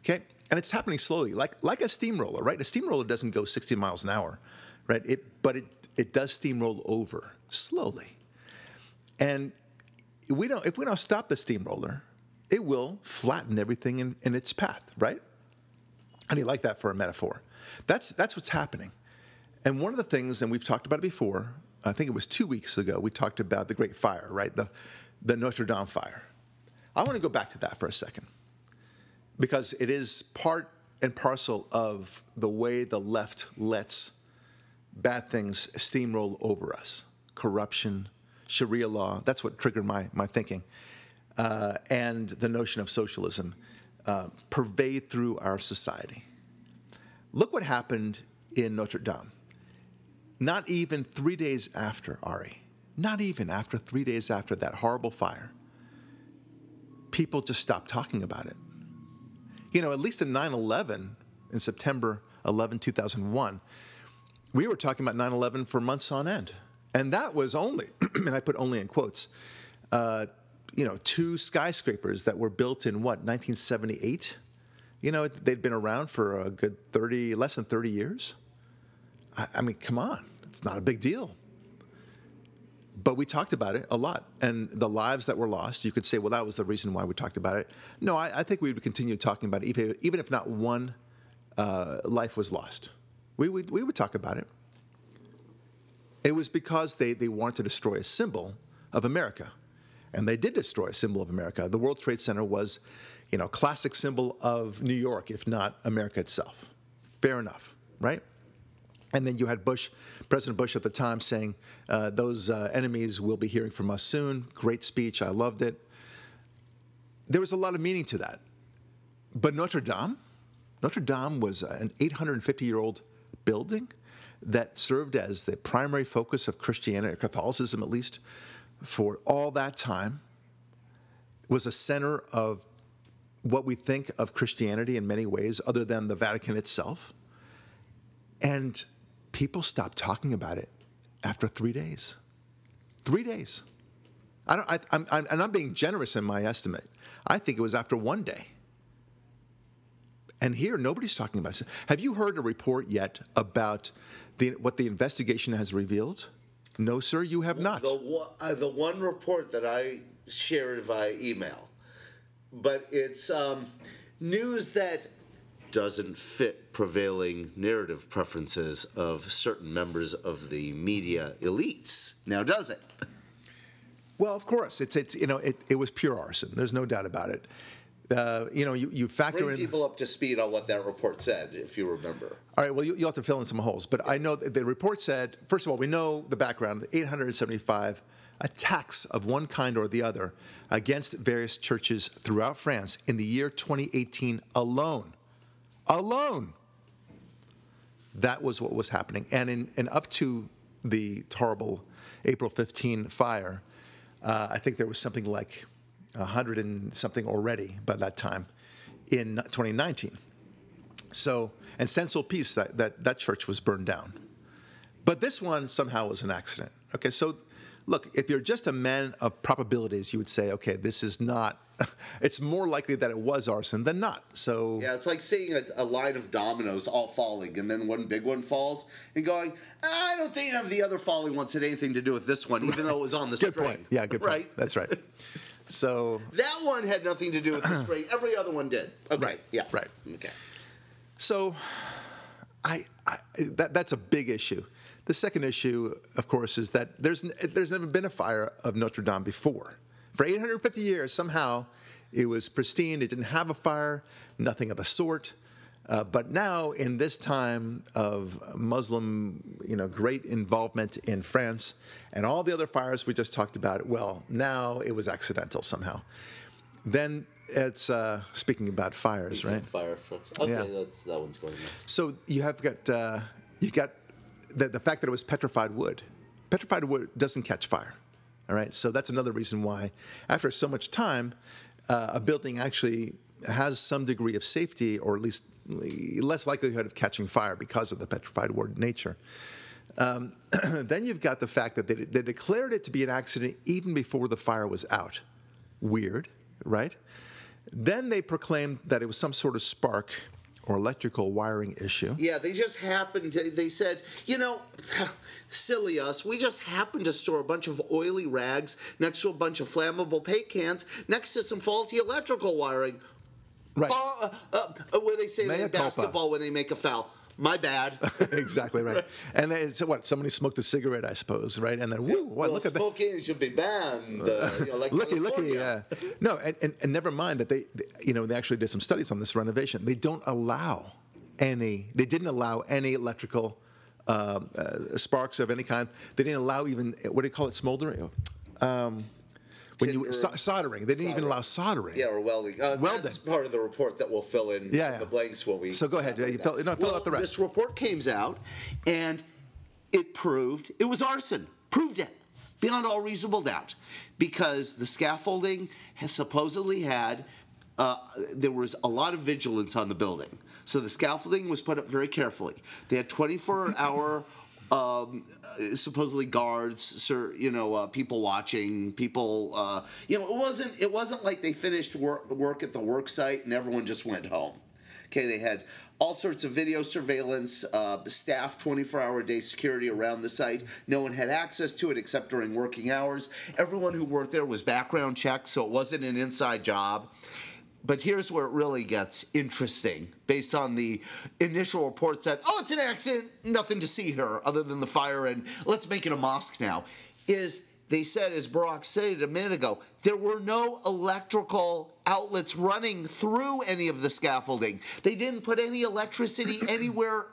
okay and it's happening slowly like like a steamroller right a steamroller doesn't go 60 miles an hour right it but it it does steamroll over slowly and we don't if we don't stop the steamroller, it will flatten everything in, in its path, right? Do you like that for a metaphor? That's that's what's happening. And one of the things, and we've talked about it before, I think it was two weeks ago, we talked about the Great Fire, right? The the Notre Dame fire. I want to go back to that for a second. Because it is part and parcel of the way the left lets bad things steamroll over us. Corruption, Sharia law, that's what triggered my, my thinking. Uh, and the notion of socialism uh, pervade through our society. Look what happened in Notre Dame. Not even three days after, Ari, not even after three days after that horrible fire, people just stopped talking about it. You know, at least in 9 11, in September 11, 2001, we were talking about 9 11 for months on end. And that was only, and I put only in quotes, uh, you know, two skyscrapers that were built in what, 1978? You know, they'd been around for a good 30, less than 30 years. I, I mean, come on, it's not a big deal. But we talked about it a lot. And the lives that were lost, you could say, well, that was the reason why we talked about it. No, I, I think we would continue talking about it, even, even if not one uh, life was lost. We would, we would talk about it. It was because they, they wanted to destroy a symbol of America. And they did destroy a symbol of America. The World Trade Center was, you know, classic symbol of New York, if not America itself. Fair enough, right? And then you had Bush, President Bush at the time saying, uh, those uh, enemies will be hearing from us soon. Great speech. I loved it. There was a lot of meaning to that. But Notre Dame, Notre Dame was an 850 year old building that served as the primary focus of Christianity, Catholicism at least, for all that time, it was a center of what we think of Christianity in many ways, other than the Vatican itself. And people stopped talking about it after three days. Three days. I don't, I, I'm, I'm, and I'm being generous in my estimate. I think it was after one day. And here, nobody's talking about it. Have you heard a report yet about the, what the investigation has revealed? No, sir, you have not. The uh, the one report that I shared via email. But it's um, news that doesn't fit prevailing narrative preferences of certain members of the media elites. Now, does it? Well, of course, it's it's you know it, it was pure arson. There's no doubt about it. Uh, you know, you, you factor Bring in. people up to speed on what that report said, if you remember. All right, well, you, you'll have to fill in some holes. But I know that the report said, first of all, we know the background 875 attacks of one kind or the other against various churches throughout France in the year 2018 alone. Alone. That was what was happening. And, in, and up to the horrible April 15 fire, uh, I think there was something like 100 and something already by that time in 2019. So, and Saint Peace, that, that, that church was burned down. But this one somehow was an accident. Okay, so look, if you're just a man of probabilities, you would say, okay, this is not, it's more likely that it was arson than not. So, Yeah, it's like seeing a, a line of dominoes all falling, and then one big one falls, and going, I don't think of the other falling ones had anything to do with this one, even though it was on the good string. point. Yeah, good point. Right? That's right. So, That one had nothing to do with the string. Every other one did. Okay. Right, Yeah. right. Okay. So, I, I that that's a big issue. The second issue, of course, is that there's there's never been a fire of Notre Dame before. For 850 years, somehow it was pristine. It didn't have a fire, nothing of the sort. Uh, but now, in this time of Muslim, you know, great involvement in France and all the other fires we just talked about, well, now it was accidental somehow. Then it's uh, speaking about fires, right? Fire. Okay, Yeah. that's that one's going there. So you have got uh, you got the, the fact that it was petrified wood. Petrified wood doesn't catch fire. All right, so that's another reason why, after so much time, uh, a building actually has some degree of safety, or at least less likelihood of catching fire because of the petrified wood nature. Um, then you've got the fact that they, they declared it to be an accident even before the fire was out. Weird, right? Then they proclaimed that it was some sort of spark or electrical wiring issue. Yeah, they just happened to, they said, you know, silly us, we just happened to store a bunch of oily rags next to a bunch of flammable paint cans next to some faulty electrical wiring. Right. Uh, uh, uh, where they say in basketball when they make a foul. My bad. exactly right. And then, so what? Somebody smoked a cigarette, I suppose, right? And then, woo, what? well, look at that. smoking should be banned. Uh, you know, like Looky, looky. California. Uh, no, and, and, and never mind that they, they- you know, they actually did some studies on this renovation. They don't allow any. They didn't allow any electrical um, uh, sparks of any kind. They didn't allow even what do you call it? Smoldering. Um, when you so- soldering, they didn't even allow soldering. Yeah, or welding. Uh, Welding. That's part of the report that we'll fill in Yeah, yeah. the blanks when we. So go ahead. You fill- no, fill well, out the rest. This report came out, and it proved it was arson. Proved it beyond all reasonable doubt, because the scaffolding has supposedly had. Uh, there was a lot of vigilance on the building, so the scaffolding was put up very carefully. They had 24-hour um, uh, supposedly guards, sir, you know, uh, people watching, people, uh, you know, it wasn't it wasn't like they finished work, work at the work site and everyone just went home. Okay, they had all sorts of video surveillance, uh, staff 24 hour day security around the site. No one had access to it except during working hours. Everyone who worked there was background checked, so it wasn't an inside job. But here's where it really gets interesting based on the initial reports that, oh, it's an accident, nothing to see here other than the fire, and let's make it a mosque now. Is they said, as Barak said a minute ago, there were no electrical outlets running through any of the scaffolding. They didn't put any electricity anywhere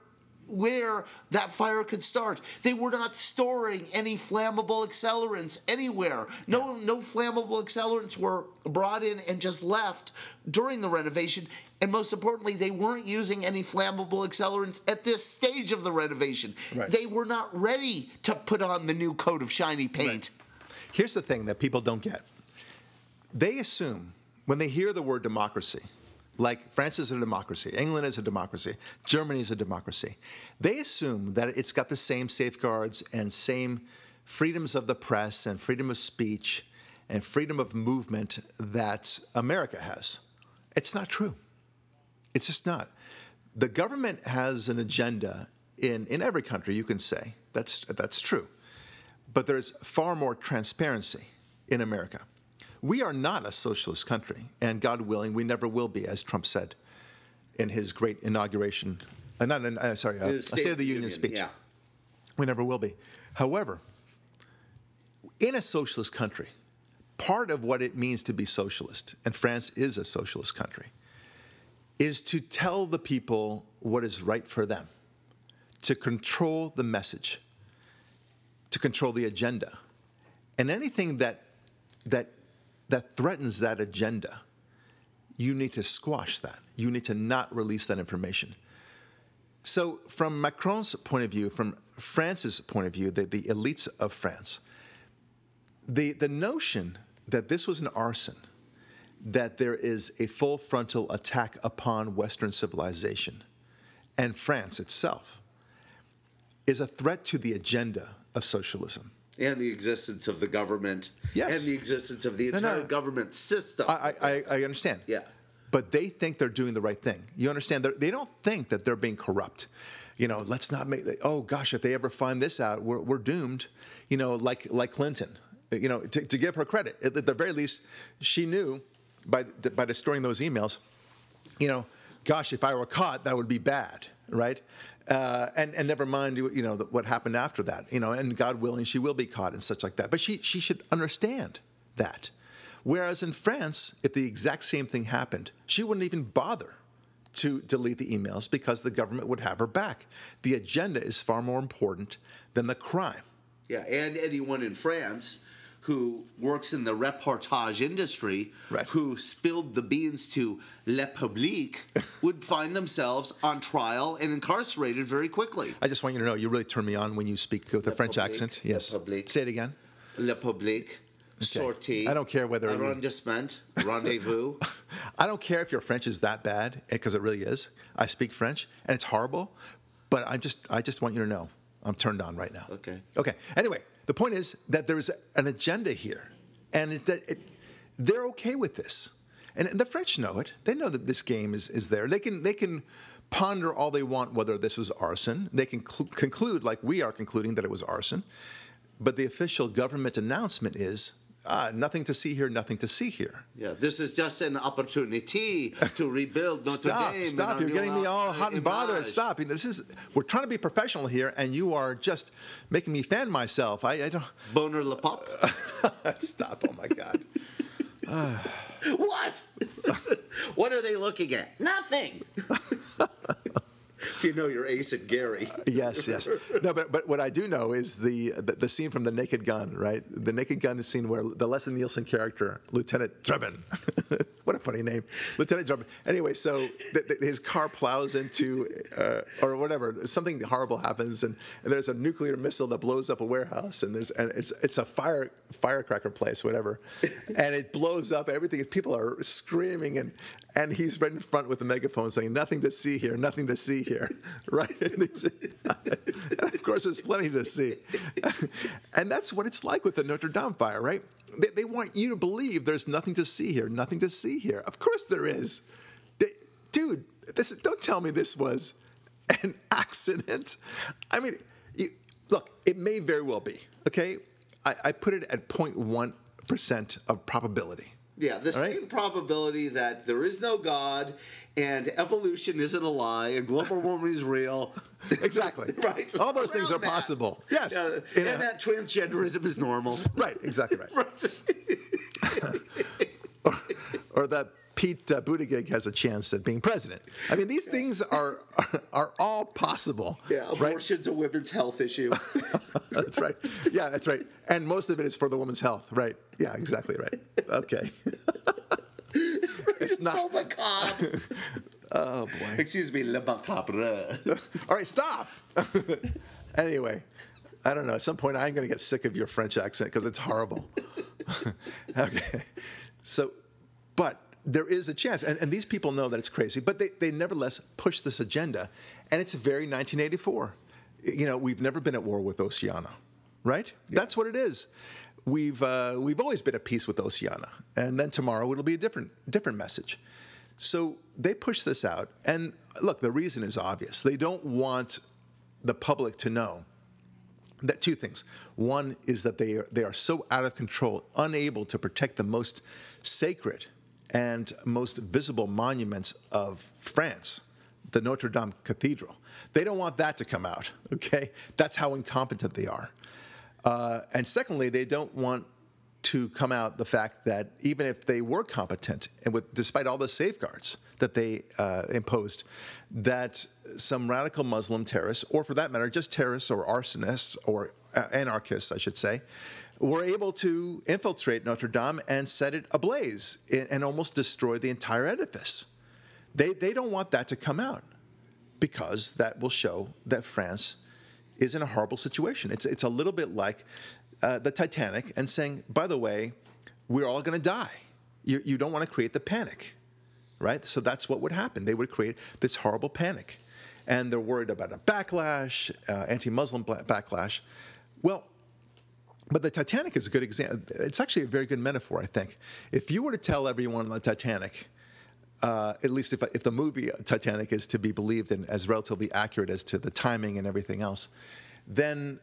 where that fire could start. They were not storing any flammable accelerants anywhere. No, no flammable accelerants were brought in and just left during the renovation. And most importantly, they weren't using any flammable accelerants at this stage of the renovation. Right. They were not ready to put on the new coat of shiny paint. Here's the thing that people don't get. They assume when they hear the word democracy, like France is a democracy, England is a democracy, Germany is a democracy, they assume that it's got the same safeguards and same freedoms of the press and freedom of speech and freedom of movement that America has. It's not true. It's just not. The government has an agenda in, in every country, you can say. That's, that's true. But there's far more transparency in America. We are not a socialist country, and God willing, we never will be, as Trump said in his great inauguration. Uh, not, uh, sorry, uh, His State, of the Union, speech. Yeah. We never will be. However, in a socialist country, part of what it means to be socialist, and France is a socialist country, is to tell the people what is right for them, to control the message, to control the agenda. And anything that, that, that threatens that agenda, you need to squash that. You need to not release that information. So, from Macron's point of view, from France's point of view, the, the elites of France, the, the notion that this was an arson, that there is a full frontal attack upon Western civilization and France itself, is a threat to the agenda of socialism. And the existence of the government. Yes. And the existence of the No, entire no. government system. I, I, I understand. Yeah. But they think they're doing the right thing. You understand? They're, they don't think that they're being corrupt. You know, let's not make. Oh gosh, if they ever find this out, we're, we're doomed. You know, like like Clinton. You know, to, to give her credit, at the very least, she knew by by destroying those emails. You know, gosh, if I were caught, that would be bad, right? Uh, and and never mind, you know, what happened after that. You know, and God willing, she will be caught and such like that. But she she should understand that. Whereas in France, if the exact same thing happened, she wouldn't even bother to delete the emails because the government would have her back. The agenda is far more important than the crime. Yeah, and anyone in France who works in the reportage industry Right. who spilled the beans to Le Public would find themselves on trial and incarcerated very quickly. I just want you to know you really turn me on when you speak with a French Public, accent. Le Yes. Public. Say it again. Le Public, sortie. I don't care whether Arrondissement, rendezvous. I don't care if your French is that bad eh, because it really is. I speak French and it's horrible, but I just I just want you to know I'm turned on right now. Okay. Okay. Anyway, the point is that there is an agenda here, and it, it, they're okay with this, and the French know it. They know that this game is is there. They can they can ponder all they want whether this was arson. They can cl- conclude like we are concluding that it was arson, but the official government announcement is. Ah, nothing to see here, nothing to see here. Yeah, this is just an opportunity to rebuild Notre Stop! Dame. Stop! You're getting me all uh, hot and bothered. Stop! This is we're trying to be professional here, and you are just making me fan myself. I, I don't. Boner le pop. Stop! Oh my God! What? what are they looking at? Nothing. If you know your Ace at Gary. yes, yes. No, but but what I do know is the, the the scene from the Naked Gun, right? The Naked Gun is scene where the Leslie Nielsen character, Lieutenant Drebin, what a funny name, Lieutenant Drebin. Anyway, so th- th- his car plows into uh, or whatever, something horrible happens, and, and there's a nuclear missile that blows up a warehouse, and there's and it's it's a fire firecracker place, whatever, and it blows up. Everything, people are screaming, and and he's right in front with the megaphone saying, "Nothing to see here, nothing to see here," right? And of course, there's plenty to see, and that's what it's like with the Notre Dame fire, right? They, they want you to believe there's nothing to see here, nothing to see here. Of course, there is, They- dude. This don't tell me this was an accident. I mean, you, look, it may very well be. Okay, I, I put it at 0.1 percent of probability. Yeah, the All right. same probability that there is no God and evolution isn't a lie and global warming is real. Exactly. right. All those things are that. possible. Yes. Yeah, and a- that transgenderism is normal. Right. Exactly right. or, or that Pete uh, Buttigieg has a chance at being president. I mean, these things are, are are all possible. Yeah, Right. abortion's a women's health issue. That's right. Yeah, that's right. And most of it is for the woman's health. Right. Yeah. Exactly right. Okay. it's not- so macabre. Oh boy. Excuse me, le macabre. All right, stop. anyway, I don't know. At some point, I'm going to get sick of your French accent because it's horrible. okay. So, but there is a chance, and, and these people know that it's crazy, but they, they nevertheless push this agenda, and it's very 1984. You know, we've never been at war with Oceania, right? That's what it is. We've uh, we've always been at peace with Oceania, and then tomorrow it'll be a different different message. So they push this out, and look, the reason is obvious. They don't want the public to know that two things. One is that they are, they are so out of control, unable to protect the most sacred and most visible monuments of France, the Notre Dame Cathedral. They don't want that to come out. Okay, that's how incompetent they are. Uh, and secondly, they don't want to come out the fact that even if they were competent and with despite all the safeguards that they uh, imposed, that some radical Muslim terrorists, or for that matter, just terrorists or arsonists or uh, anarchists, I should say, were able to infiltrate Notre Dame and set it ablaze and almost destroy the entire edifice. They, they don't want that to come out because that will show that France is in a horrible situation. It's, it's a little bit like uh, the Titanic and saying, by the way, we're all going to die. You, you don't want to create the panic, right? So that's what would happen. They would create this horrible panic. And they're worried about a backlash, uh, anti Muslim backlash. Well, but the Titanic is a good example. It's actually a very good metaphor, I think. If you were to tell everyone on the Titanic, uh, at least if, if the movie Titanic is to be believed and as relatively accurate as to the timing and everything else, then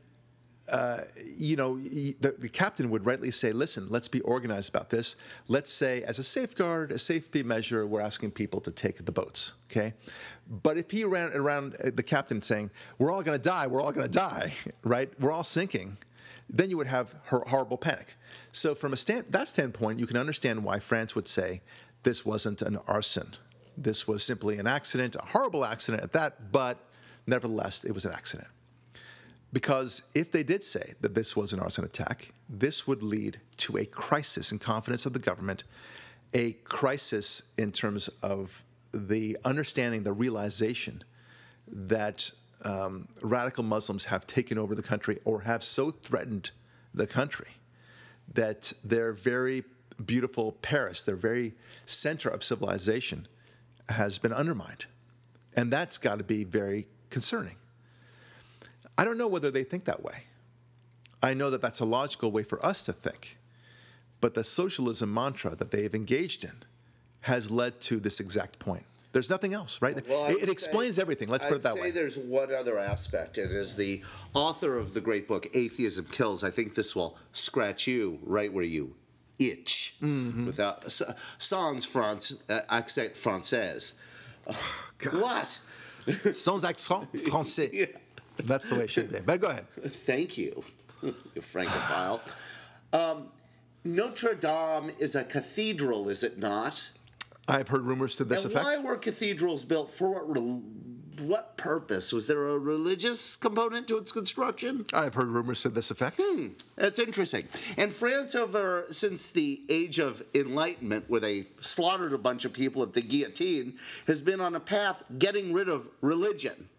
uh, you know, the, the, captain would rightly say, listen, let's be organized about this. Let's say, as a safeguard, a safety measure, we're asking people to take the boats, okay? But if he ran around uh, the captain saying, we're all going to die, we're all going to die, right? We're all sinking, then you would have her horrible panic. So, from a stand, that standpoint, you can understand why France would say this wasn't an arson. This was simply an accident, a horrible accident at that, but nevertheless, it was an accident. Because if they did say that this was an arson attack, this would lead to a crisis in confidence of the government, a crisis in terms of the understanding, the realization that um, radical Muslims have taken over the country or have so threatened the country that their very beautiful Paris, their very center of civilization, has been undermined. And that's got to be very concerning. I don't know whether they think that way. I know that that's a logical way for us to think. But the socialism mantra that they've engaged in has led to this exact point. There's nothing else, right? Well, it, it explains say, everything. Let's put I'd it that way. There's one other aspect, and as the author of the great book "Atheism Kills," I think this will scratch you right where you itch mm-hmm. without sans France uh, accent française. Oh, what? sans accent français. yeah. That's the way it should be. But go ahead. Thank you, you francophile. Um, Notre Dame is a cathedral, is it not? I've heard rumors to this and effect. Why were cathedrals built? For what, what purpose? Was there a religious component to its construction? I've heard rumors to this effect. Hmm, that's interesting. And France, over since the age of enlightenment, where they slaughtered a bunch of people at the guillotine, has been on a path getting rid of religion.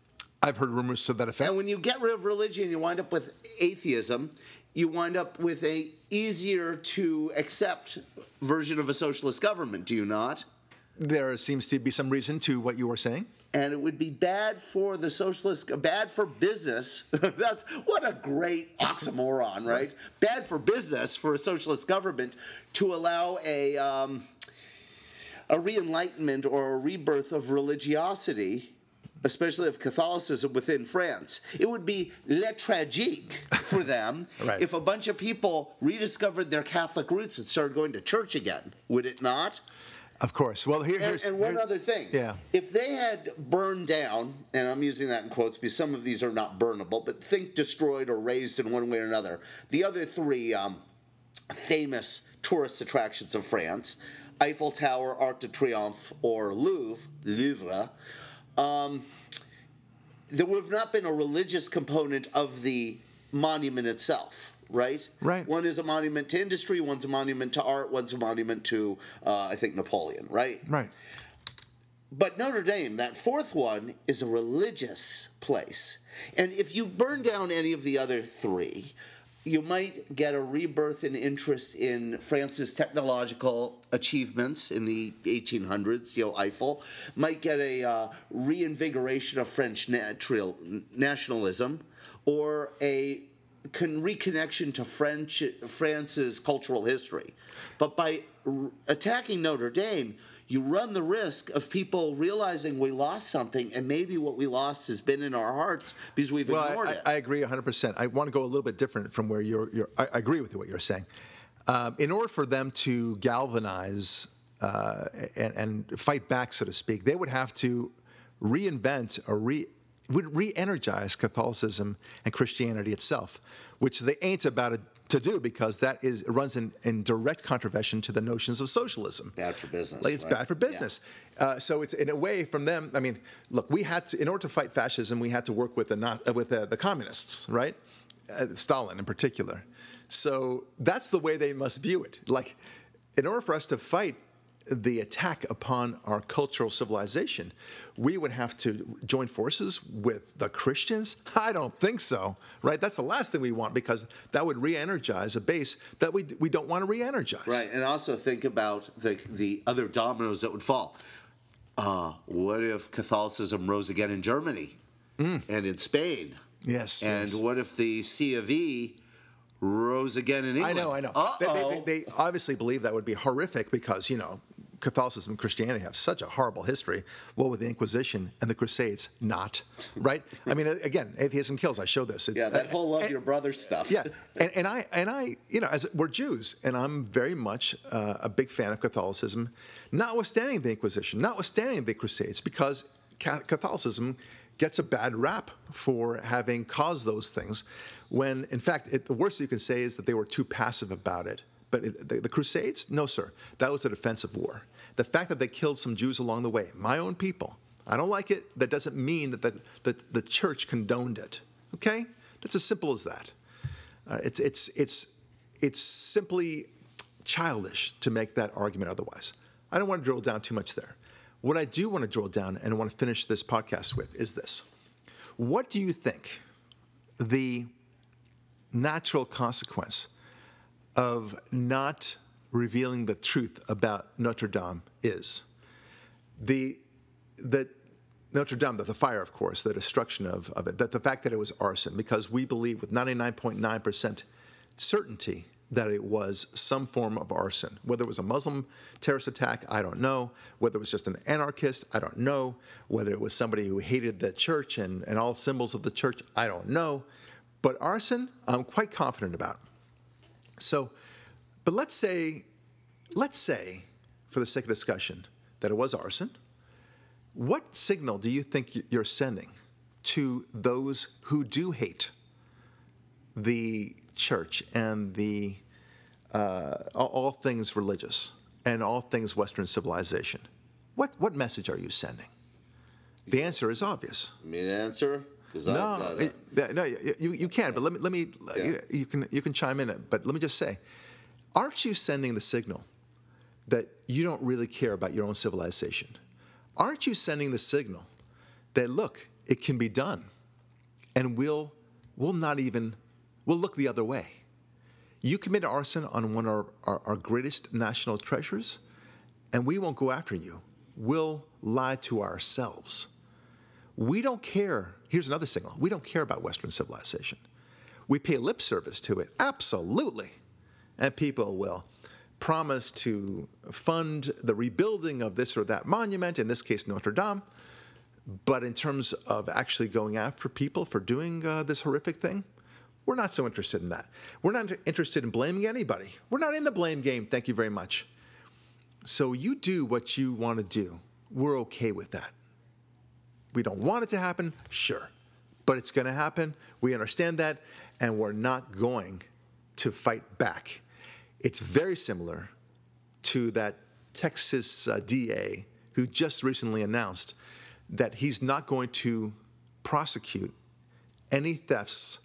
I've heard rumors to that effect. And when you get rid of religion, you wind up with atheism. You wind up with a easier to accept version of a socialist government. Do you not? There seems to be some reason to what you were saying. And it would be bad for the socialist, bad for business. That's what a great oxymoron, right? Bad for business for a socialist government to allow a um, a re-enlightenment or a rebirth of religiosity especially of Catholicism within France. It would be le tragique for them right. if a bunch of people rediscovered their Catholic roots and started going to church again, would it not? Of course. Well, here, here's and, and one here's, other thing. Yeah. If they had burned down, and I'm using that in quotes because some of these are not burnable, but think destroyed or razed in one way or another. The other three um, famous tourist attractions of France: Eiffel Tower, Arc de Triomphe, or Louvre, Louvre um, there would have not been a religious component of the monument itself right? Right. One is a monument to industry, one's a monument to art, one's a monument to, uh, I think, Napoleon, right? Right. But Notre Dame, that fourth one, is a religious place. And if you burn down any of the other three, you might get a rebirth in interest in France's technological achievements in the 1800s, you know, Eiffel, might get a uh, reinvigoration of French natural, nationalism, or a con- reconnection to French France's cultural history. But by r- attacking Notre Dame, you run the risk of people realizing we lost something, and maybe what we lost has been in our hearts because we've Well, ignored I, it. I, I agree 100%. I want to go a little bit different from where you're. you're I, I agree with what you're saying. Um, in order for them to galvanize uh, and, and fight back, so to speak, they would have to reinvent or re would re-energize Catholicism and Christianity itself, which they ain't about to do because that is runs in, in direct contravention to the notions of socialism. Bad for business, Like it's right? bad for business. Uh, so it's in a way from them. I mean, look, we had to in order to fight fascism, we had to work with the not uh, with uh, the communists, right? Uh, Stalin in particular. So that's the way they must view it. Like, in order for us to fight the attack upon our cultural civilization, we would have to join forces with the Christians? I don't think so, right? That's the last thing we want because that would re energize a base that we, we don't want to re energize. Right, and also think about the the other dominoes that would fall. Uh, what if Catholicism rose again in Germany and in Spain? Yes. And yes. what if the C of E rose again in England. I know, I know. They, they, they obviously believe that would be horrific because, you know, Catholicism and Christianity have such a horrible history. What with the Inquisition and the Crusades, not, right? I mean, again, atheism kills. I show this. It- yeah, that whole love and- your brother stuff. yeah, and, and I and I, you know, as we're Jews, and I'm very much uh, a big fan of Catholicism, notwithstanding the Inquisition, notwithstanding the Crusades, because Catholicism gets a bad rap for having caused those things, when in fact it, the worst you can say is that they were too passive about it. But the, the Crusades, no, sir, that was a defensive war. The fact that they killed some Jews along the way, my own people, I don't like it. That doesn't mean that the, that the church condoned it. Okay, that's as simple as that. Uh, it's it's it's it's simply childish to make that argument otherwise. I don't want to drill down too much there. What I do want to drill down and want to finish this podcast with is this. What do you think the natural consequence of not revealing the truth about Notre Dame is? The the Notre Dame, the, the fire, of course, the destruction of, of it, that the fact that it was arson, because we believe with 99.9% certainty that it was some form of arson. Whether it was a Muslim terrorist attack, I don't know. Whether it was just an anarchist, I don't know. Whether it was somebody who hated the church and, and all symbols of the church, I don't know. But arson, I'm quite confident about. So, but let's say, let's say, for the sake of discussion, that it was arson. What signal do you think you're sending to those who do hate the church and the uh, all, things religious and all things Western civilization? What what message are you sending? The answer is obvious. Me an answer? No, I've got a- it- no, you, you you can, but let me let me Yeah. you, you can you can chime in. But let me just say, aren't you sending the signal that you don't really care about your own civilization? Aren't you sending the signal that look, it can be done, and we'll we'll not even we'll look the other way. You commit arson on one of our, our, our greatest national treasures, and we won't go after you. We'll lie to ourselves. We don't care. Here's another signal. We don't care about Western civilization. We pay lip service to it, absolutely. And people will promise to fund the rebuilding of this or that monument, in this case, Notre Dame. But in terms of actually going after people for doing uh, this horrific thing, we're not so interested in that. We're not interested in blaming anybody. We're not in the blame game, thank you very much. So you do what you want to do. We're okay with that. We don't want it to happen, sure. But it's going to happen. We understand that. And we're not going to fight back. It's very similar to that Texas uh, DA who just recently announced that he's not going to prosecute any thefts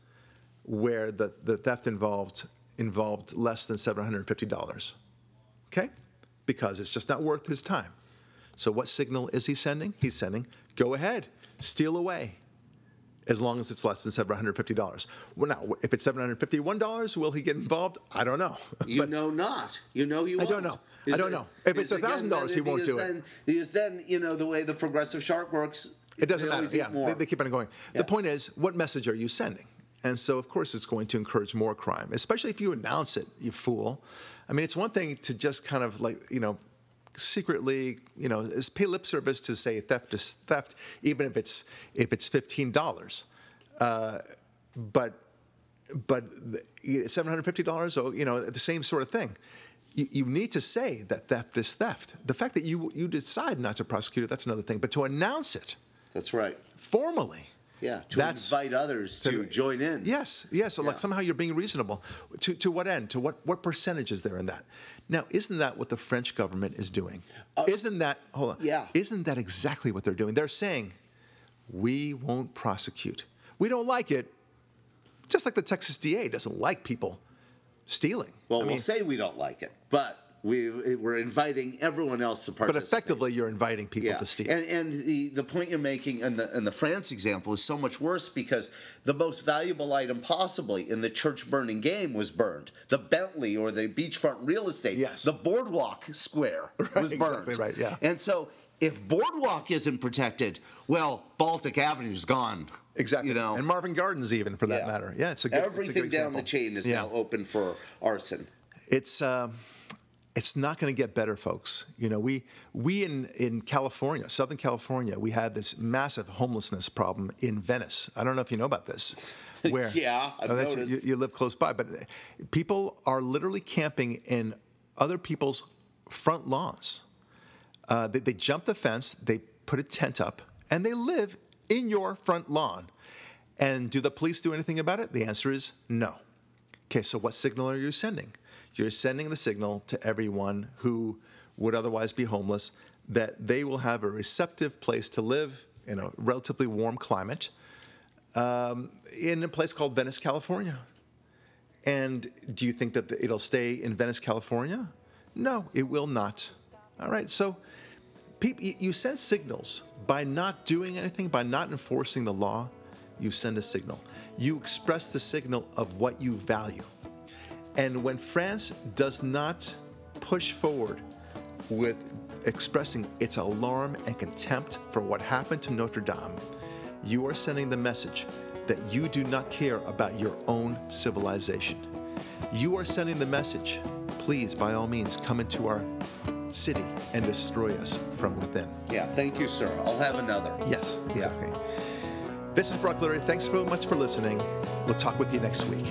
where the, the theft involved involved less than $750. Okay? Because it's just not worth his time. So what signal is he sending? He's sending, go ahead, steal away, as long as it's less than $750. Well, now, if it's $751, will he get involved? I don't know. You But- know not. You know he I won't. don't know. I don't know. If it's is $1,000, he won't is do it. then, Because then, you know, the way the progressive shark works, It doesn't matter. Yeah, more. they, they keep on going. Yeah. The point is, what message are you sending? And so, of course, it's going to encourage more crime, especially if you announce it, you fool. I mean, it's one thing to just kind of like, you know, secretly, you know, is pay lip service to say theft is theft, even if it's if it's fifteen dollars. Uh, but but seven hundred fifty dollars, or you know, the same sort of thing. You, you need to say that theft is theft. The fact that you you decide not to prosecute it, that's another thing. But to announce it That's right. formally, Yeah, to That's- invite others to, join in. Yes, yes. So Yeah. like somehow you're being reasonable. To to what end? To what what percentage is there in that? Now, isn't that what the French government is doing? isn't that hold on? Uh, yeah. Isn't that exactly what they're doing? They're saying, we won't prosecute. We don't like it. Just like the Texas DA doesn't like people stealing. Well, I we'll say we don't like it, but we we're inviting everyone else to participate. but effectively, you're inviting people Yeah, to steal. and and the, the point you're making in the in the France example is so much worse because the most valuable item possibly in the church burning game was burned. The Bentley or the beachfront real estate. Yes. The boardwalk square was burned. exactly right, yeah. And so if boardwalk isn't protected, well, Baltic Avenue's gone. exactly. You know. and Marvin Gardens, even for that Yeah. matter. Yeah, it's a good. a Everything good down the chain is Yeah. now open for arson. it's um, it's not going to get better, folks. You know, we we in in California, Southern California, we had this massive homelessness problem in Venice. I don't know if you know about this. Where Yeah, I've Oh, noticed. You, you live close by, but people are literally camping in other people's front lawns. Uh, they, they jump the fence, they put a tent up, and they live in your front lawn. And do the police do anything about it? The answer is no. Okay, so what signal are you sending? You're sending the signal to everyone who would otherwise be homeless that they will have a receptive place to live in a relatively warm climate um, in a place called Venice, California. And do you think that it'll stay in Venice, California? No, it will not. All right, so you send signals by not doing anything, by not enforcing the law. You send a signal. You express the signal of what you value. And when France does not push forward with expressing its alarm and contempt for what happened to Notre Dame, you are sending the message that you do not care about your own civilization. You are sending the message, please, by all means, come into our city and destroy us from within. Yeah, thank you, sir. I'll have another. Yes, exactly. This is Barak Lurie. Thanks so much for listening. We'll talk with you next week.